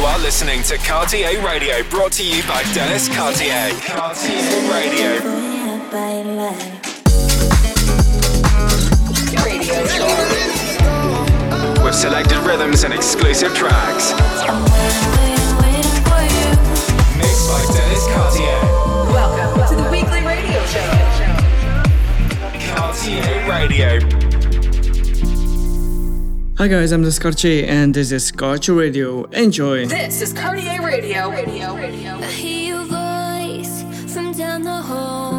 You are listening to Cartier Radio, brought to you by Dennis Cartier. Cartier Radio. Radio. With selected rhythms and exclusive tracks. Mixed by Dennis Cartier. Welcome to the weekly radio show. Cartier Radio. Hi guys, I'm the Scartier and this is Cartier Radio. Enjoy! This is Cartier Radio. Radio. Radio. I hear your voice from down the hall.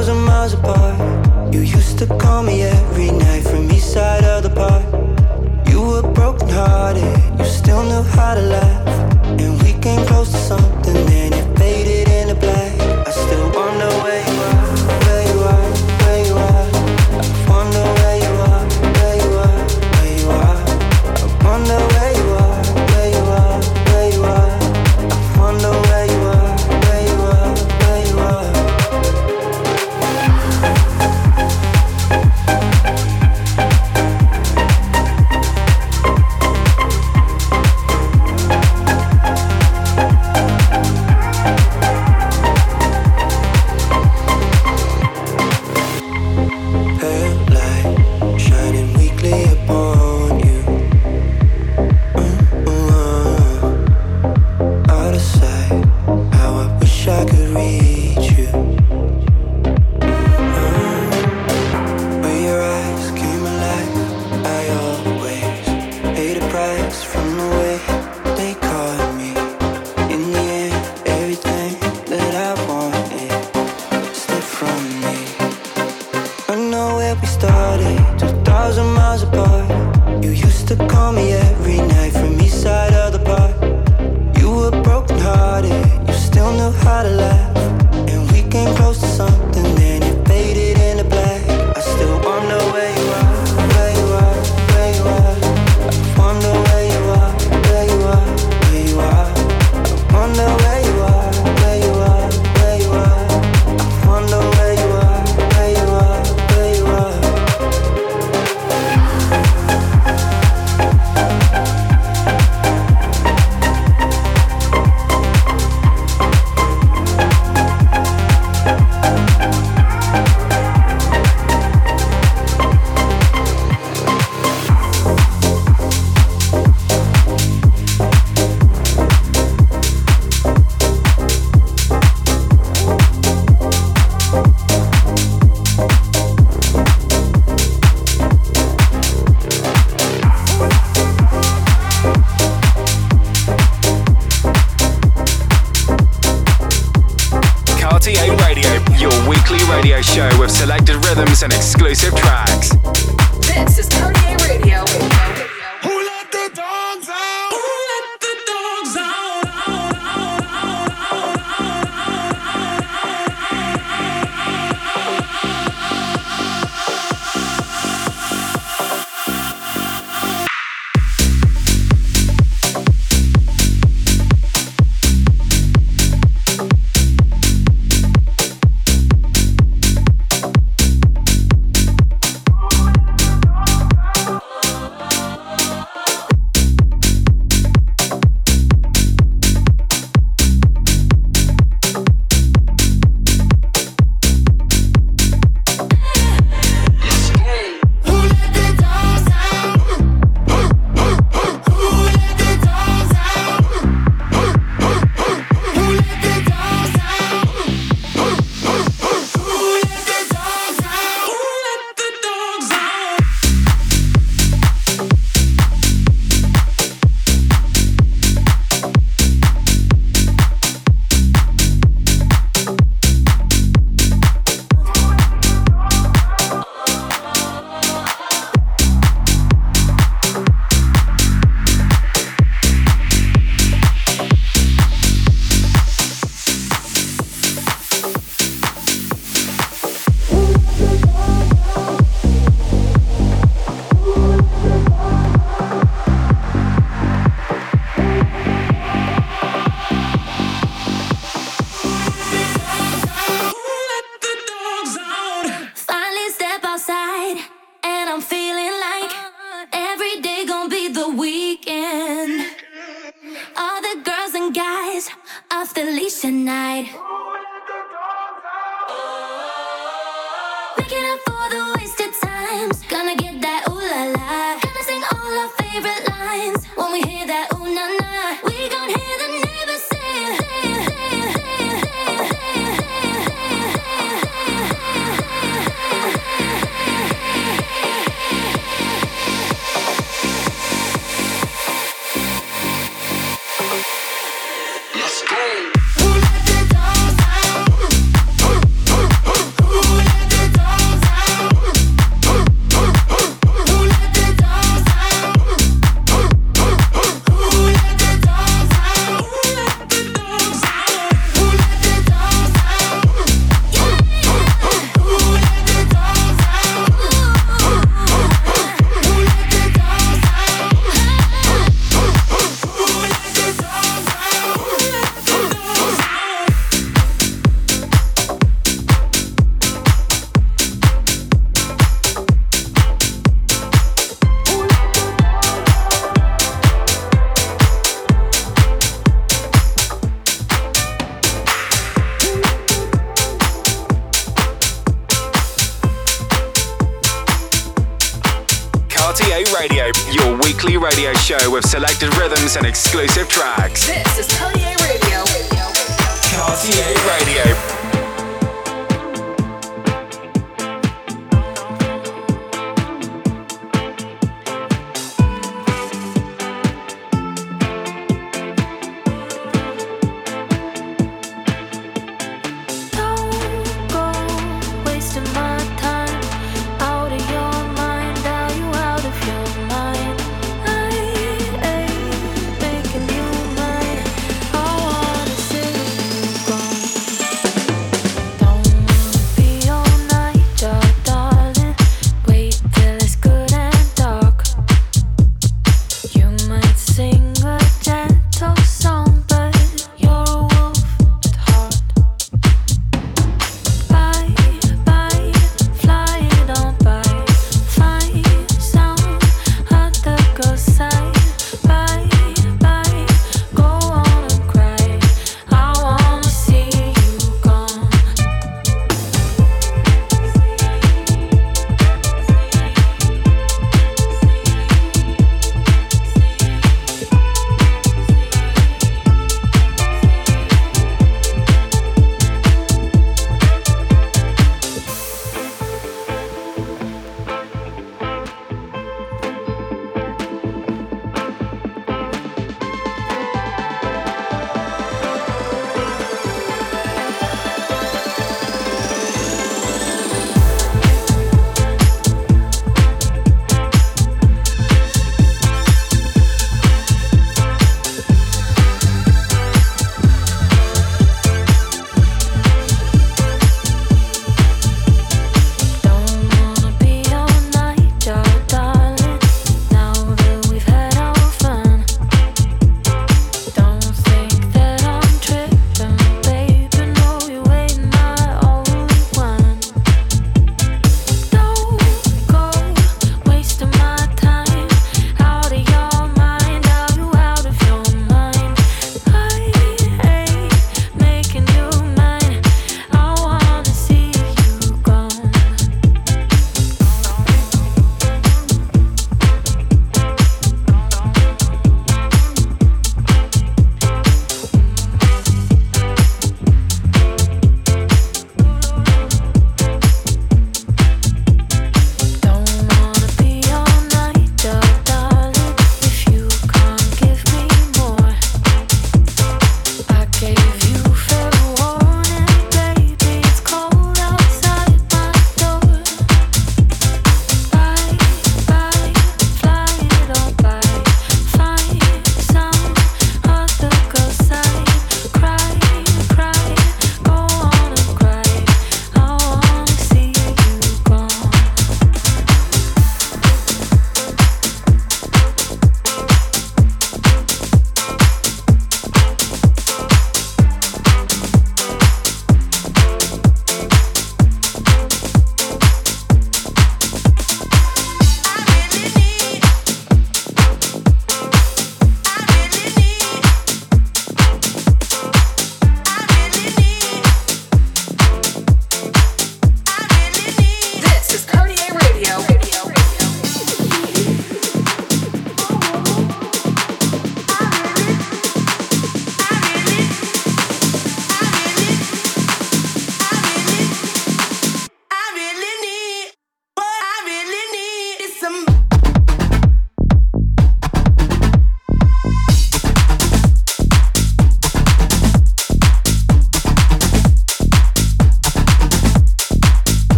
thousand miles apart. You used to call me every night from east side of the park. You were broken hearted, you still knew how to laugh. And we came close to something, then it faded into black. I still wonder where. And exclusive tracks. This is Cartier Radio. Cartier Radio.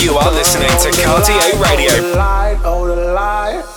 You are listening to Cartier Radio. Oh,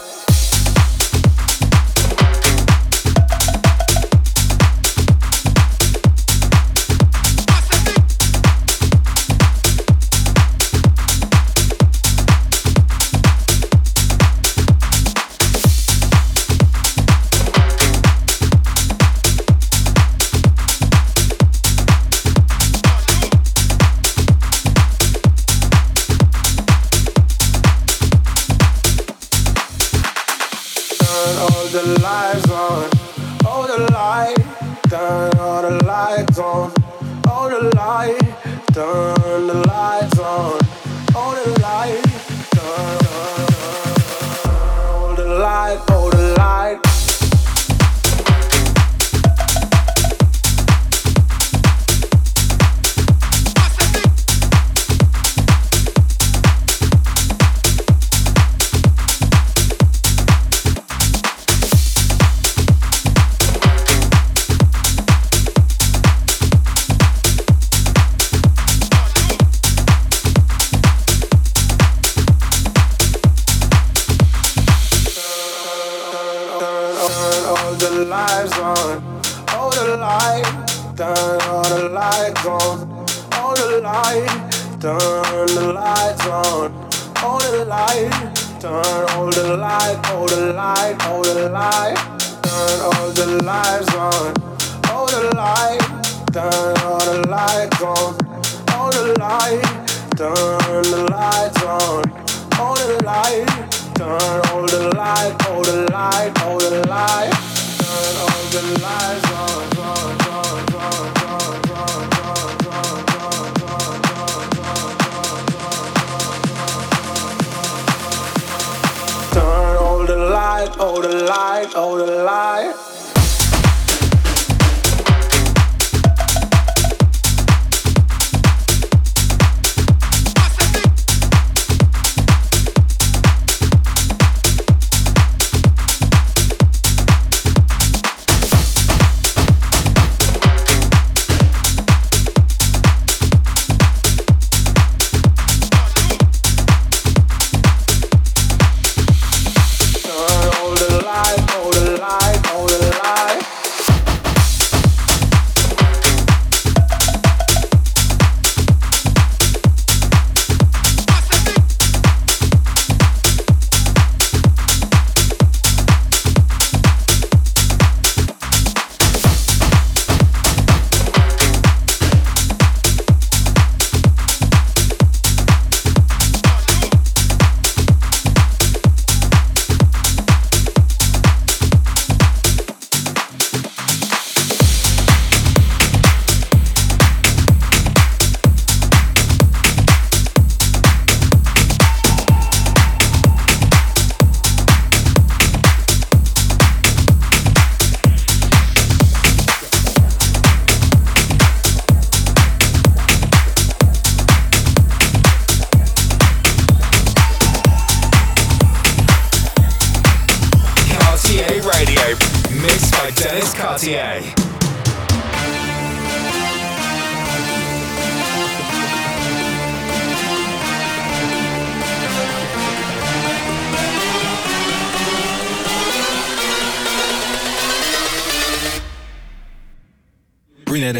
Turn all the light, all the light, all the light.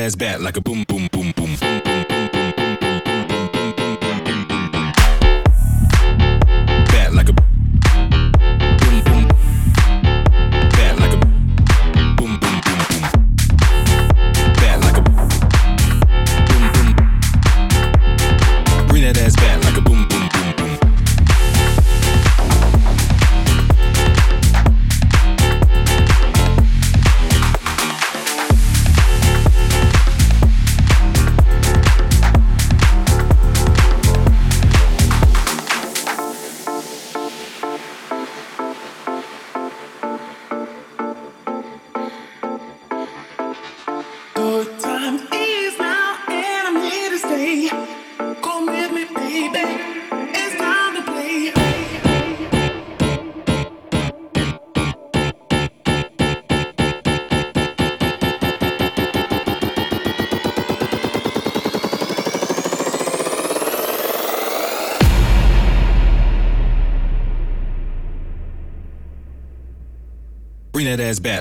ass bad like a boom.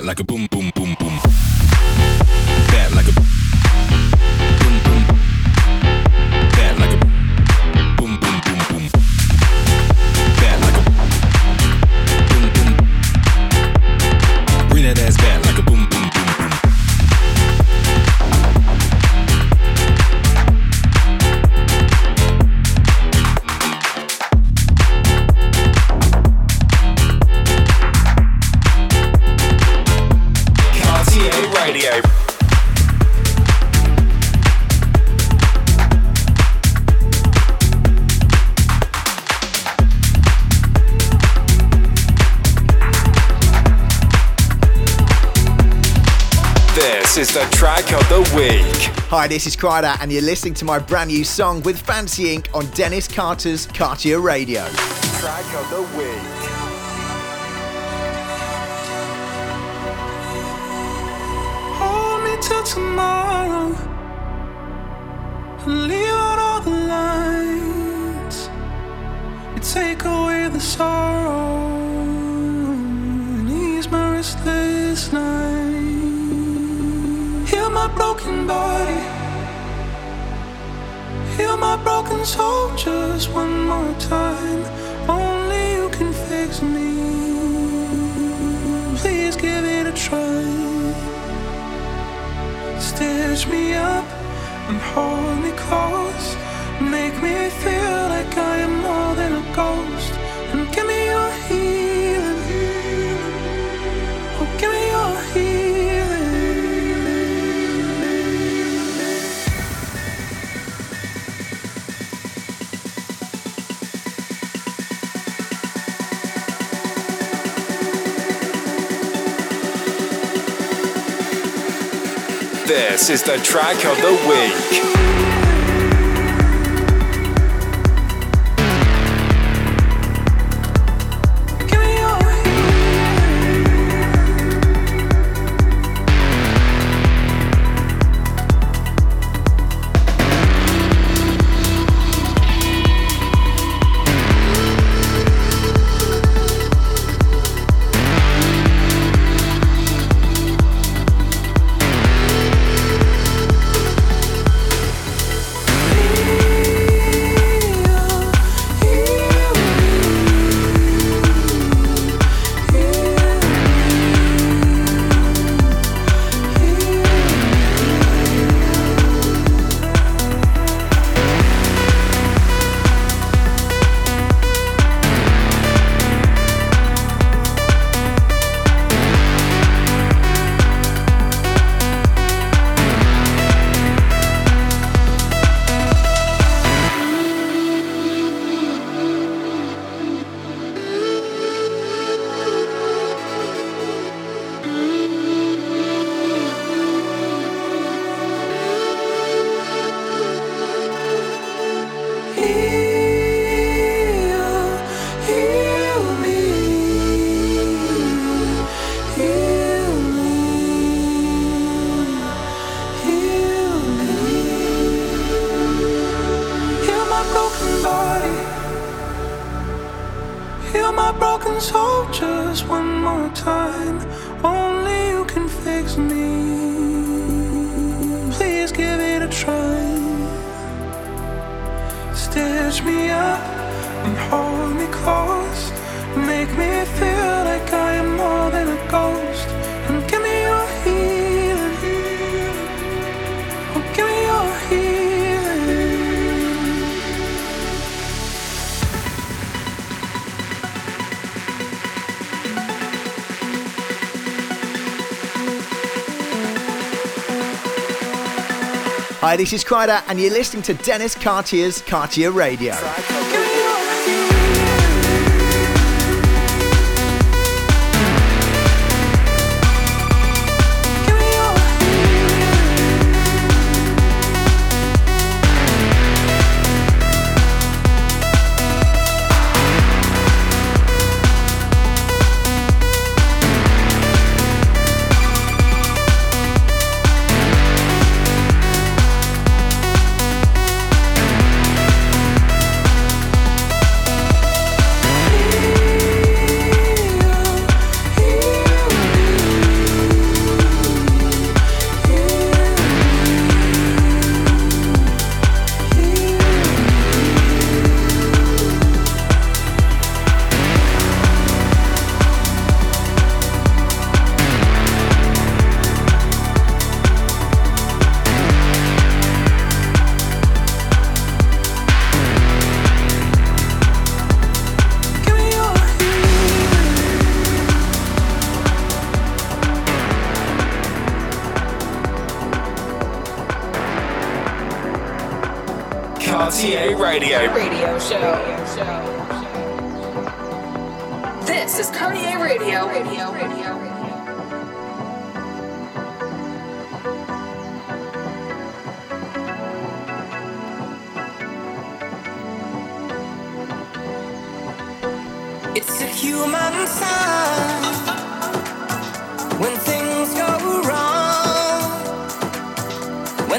Like a is the track of the week. Hi, this is Kryder, and you're listening to my brand new song with Fancy Inc. on Dennis Cartier's Cartier Radio. Track of the week. Hold me till tomorrow and leave out all the lines. You take away the sorrow and ease my restless night my broken body. Heal my broken soul just one more time. Only you can fix me. Please give it a try. Stitch me up and hold me close. Make me feel like I am more than a ghost. This is the track of the week. Hi, this is Kryder, and you're listening to Dennis Cartier's Cartier Radio.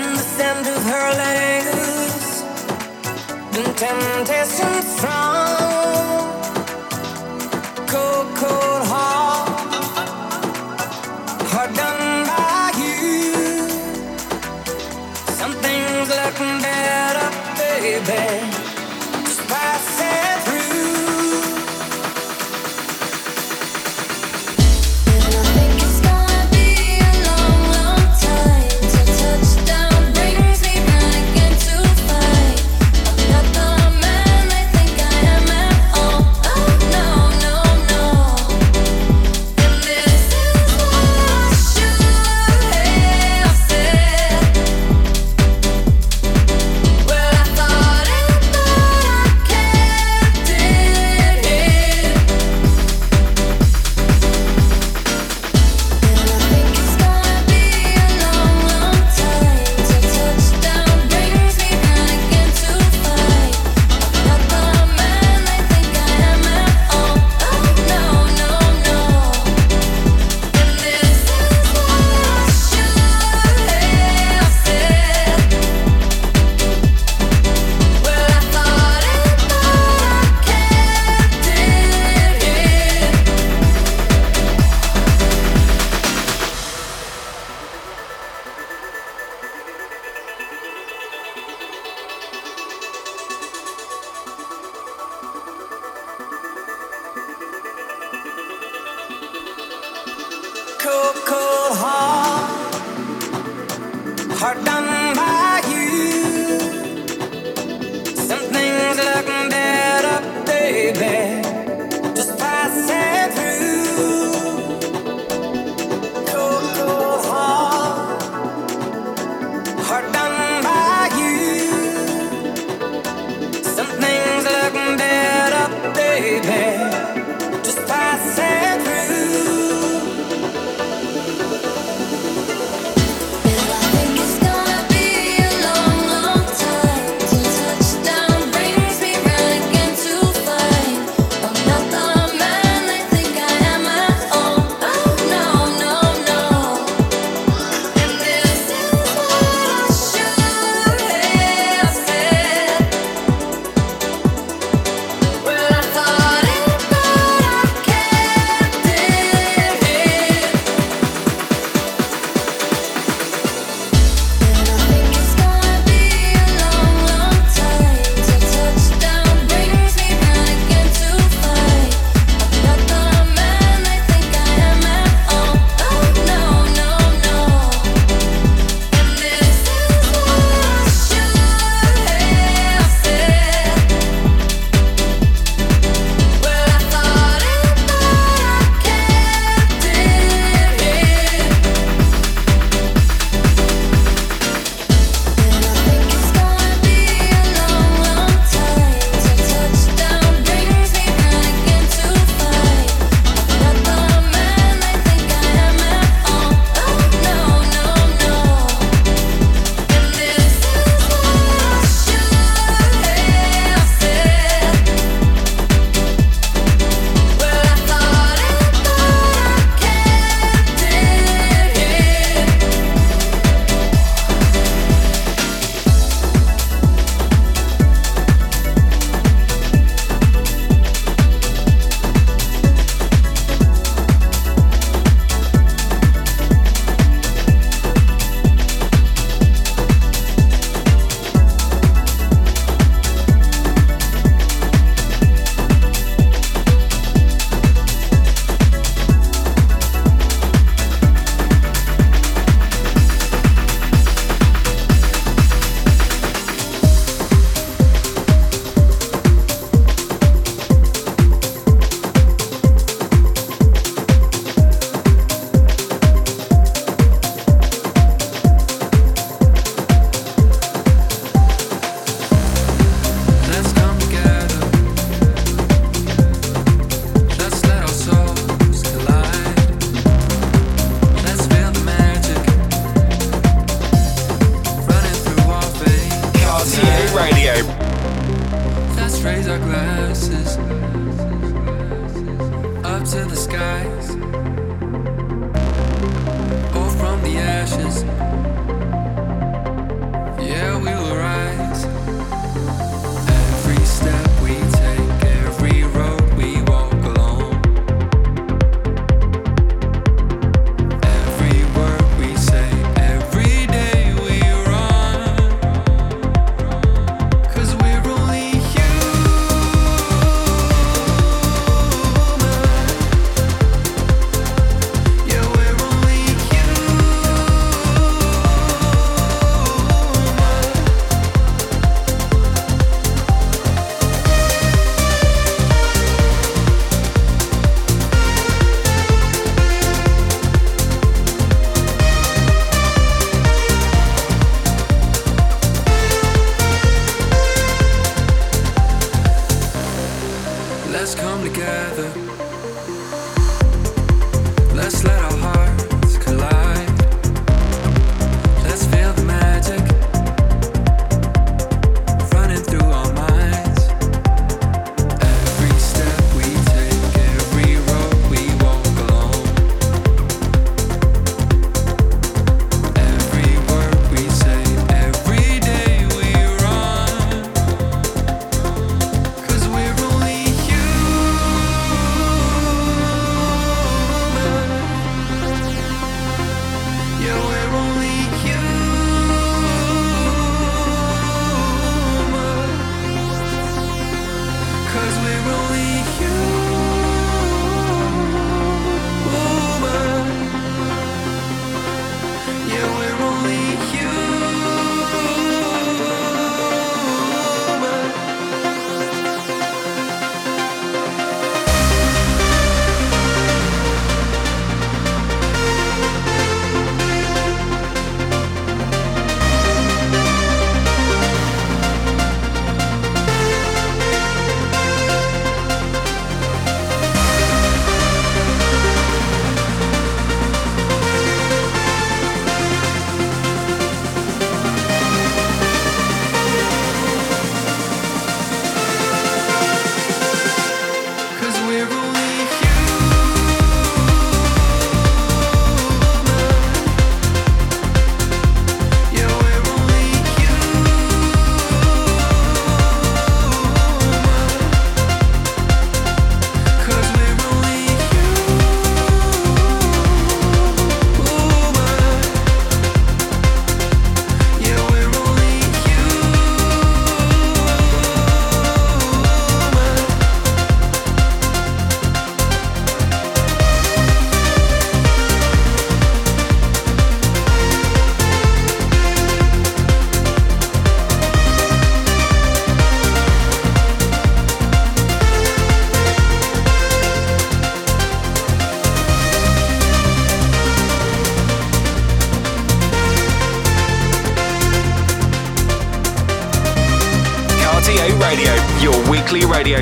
and the sound of her legs. The temptation song. Cocoa.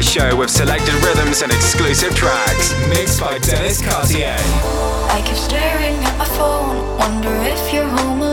show with selected rhythms and exclusive tracks, mixed by Dennis Cartier. I keep staring at my phone, wonder if you're home.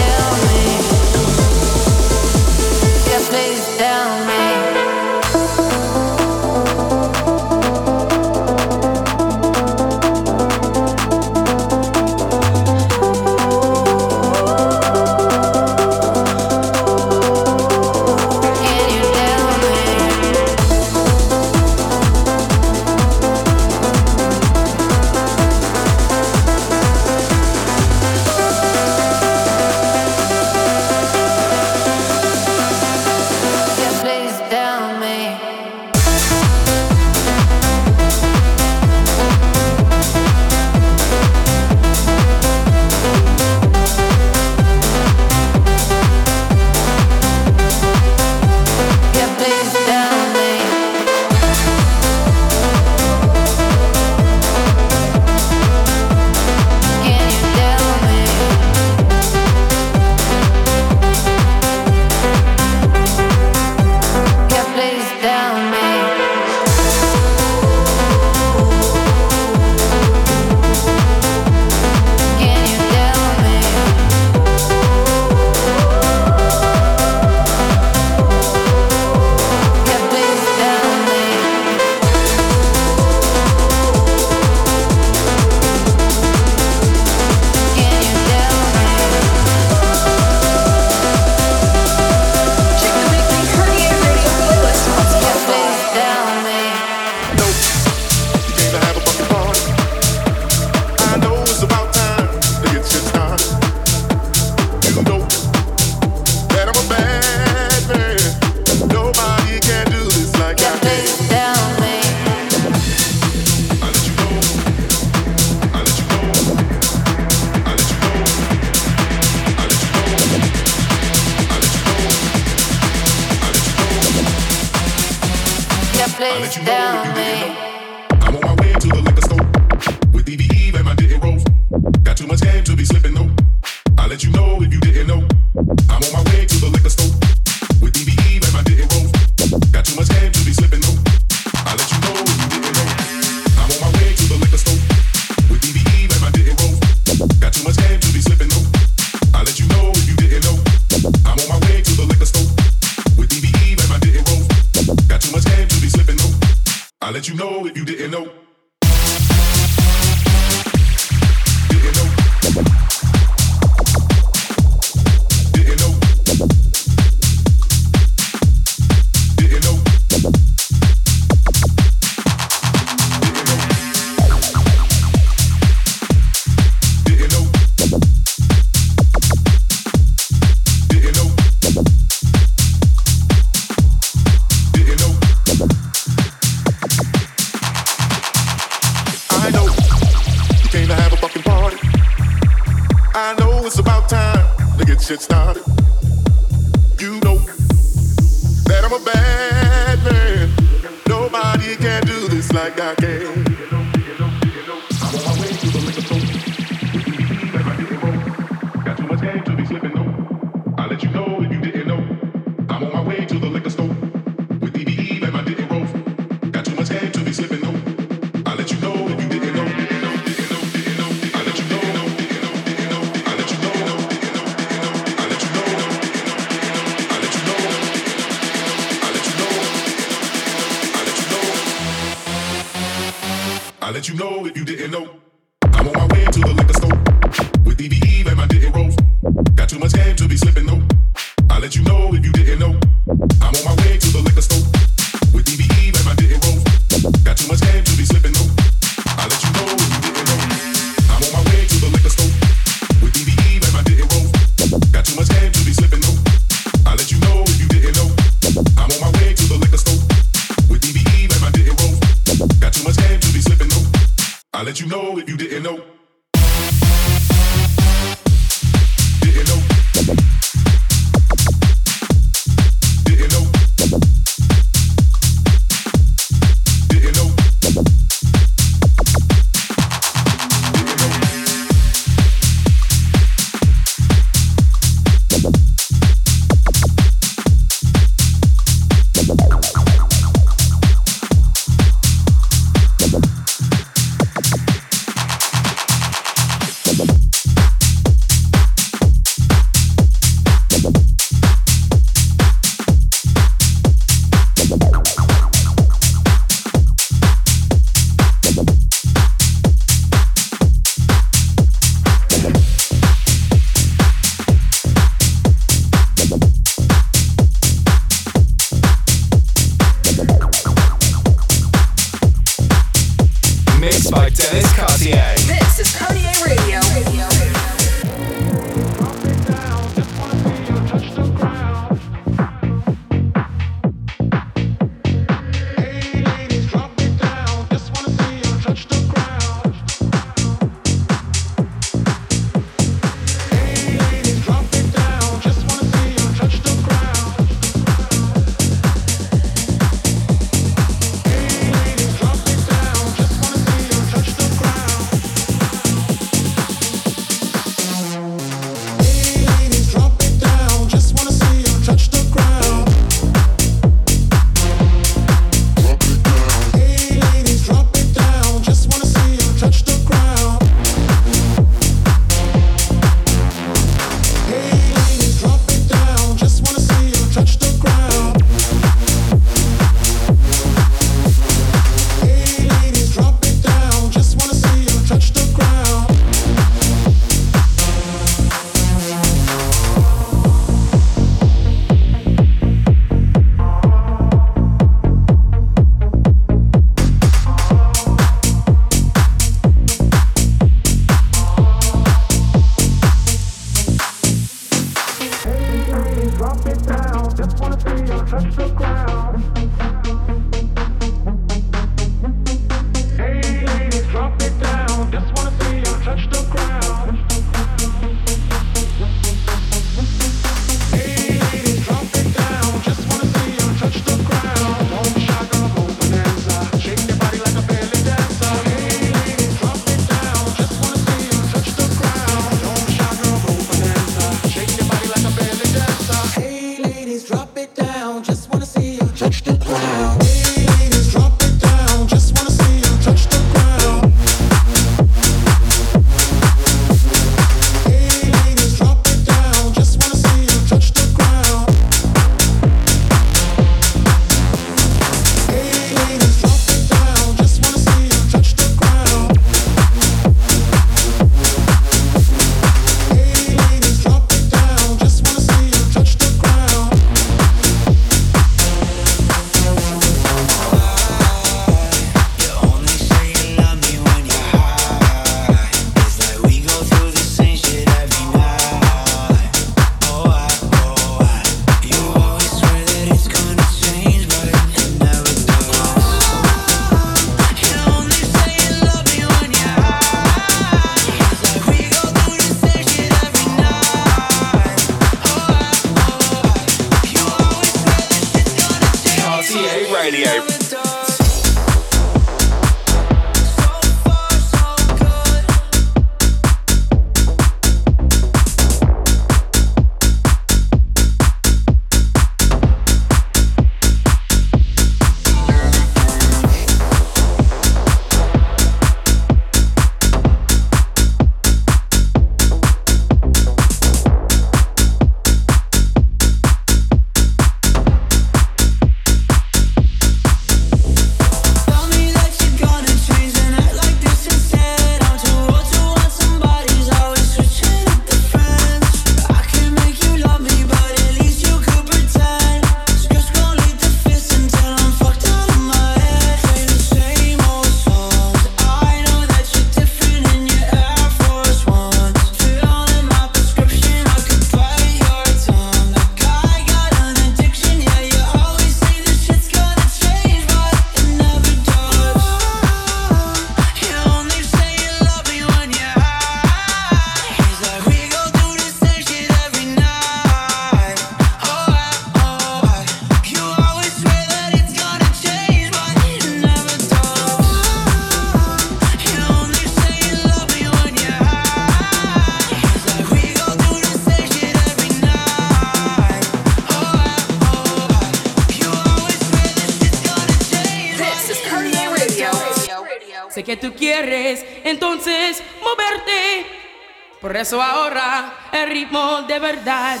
Verdad.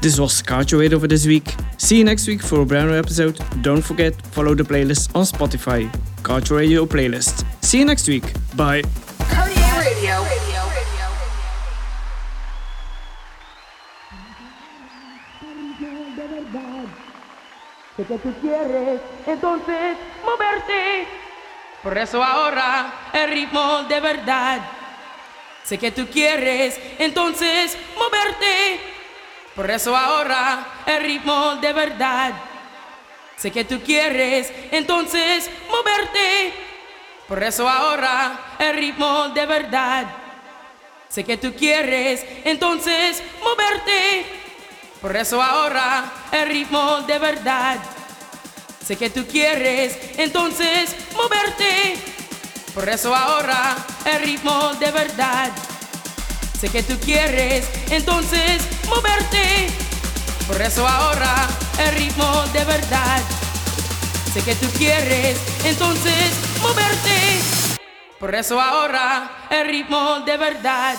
This was Cartier Radio for this week. See you next week for a brand new episode. Don't forget, follow the playlist on Spotify. Scarjo Radio playlist. See you next week. Bye. Sé que tú quieres entonces moverte. Por eso ahora el ritmo de verdad. Sé que tú quieres entonces moverte. Por eso ahora el ritmo de verdad. Sé que tú quieres entonces moverte. Por eso ahora el ritmo de verdad. Sé que tú quieres entonces moverte. Por eso ahora el ritmo de verdad. Sé que tú quieres entonces moverte. Por eso ahora el ritmo de verdad. Sé que tú quieres entonces moverte. Por eso ahora el ritmo de verdad. Sé que tú quieres entonces moverte. Por eso ahora el ritmo de verdad.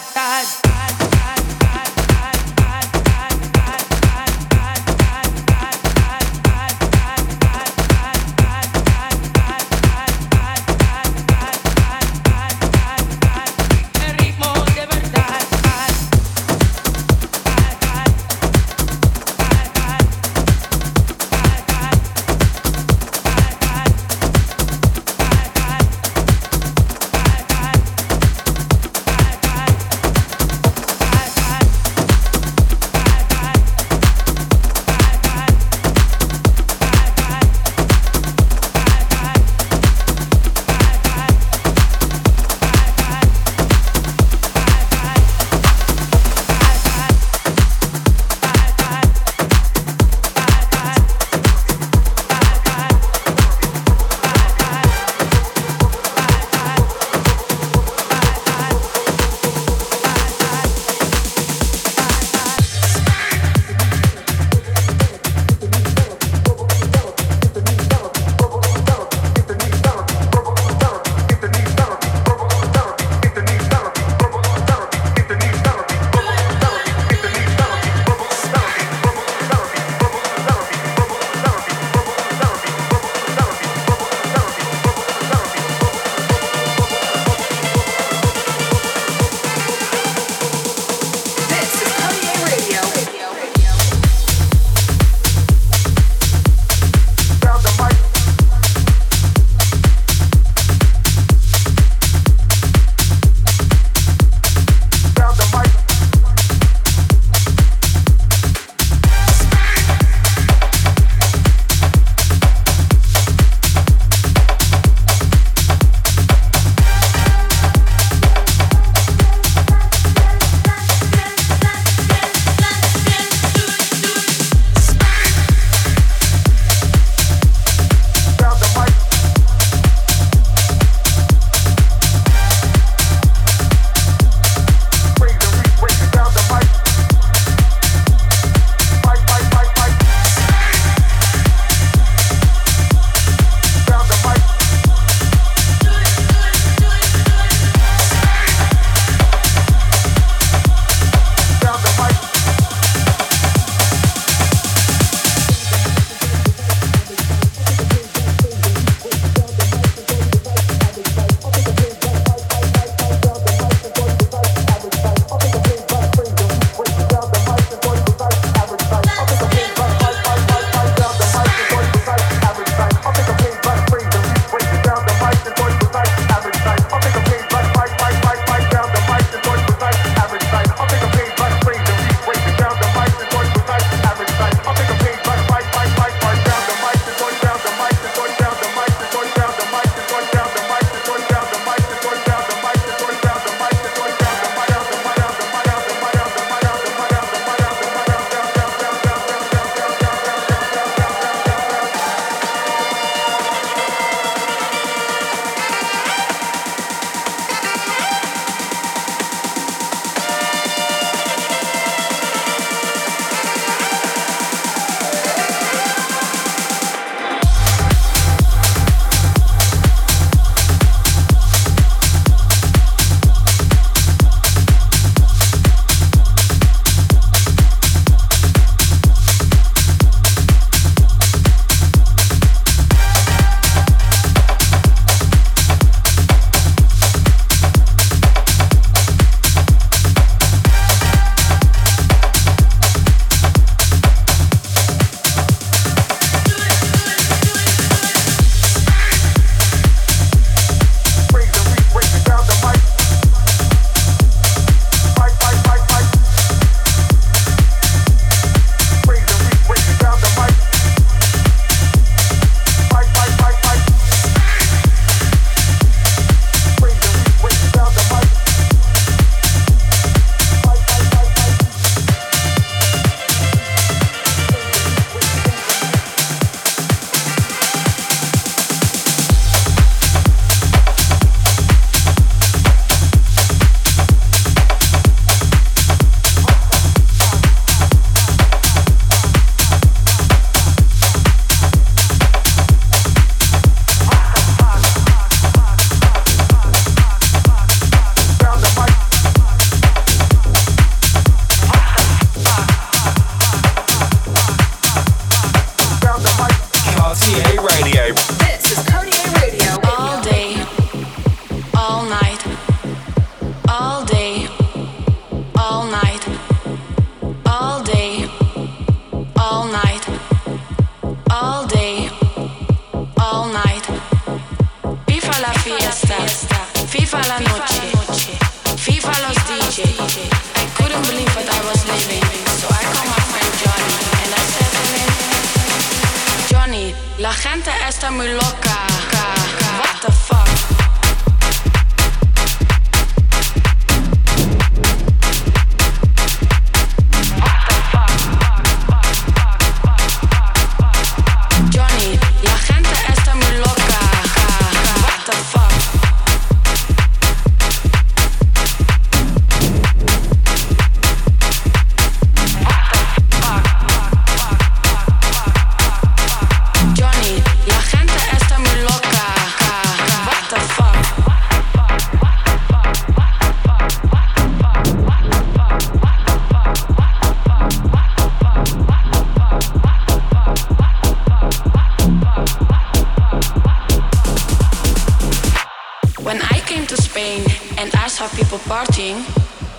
And I saw people partying,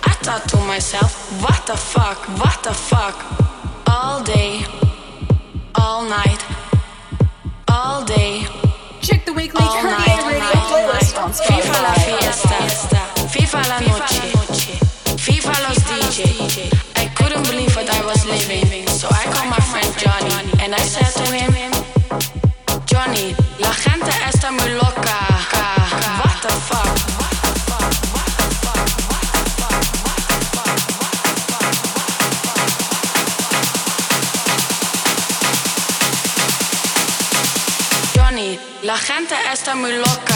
I thought to myself, what the fuck, what the fuck? All day, all night, all day, Check the weekly all night, Radio playlist on FIFA la fiesta, FIFA la noche, FIFA los DJ. I couldn't believe what I was living, so I called my friend Johnny and I said está muy loca.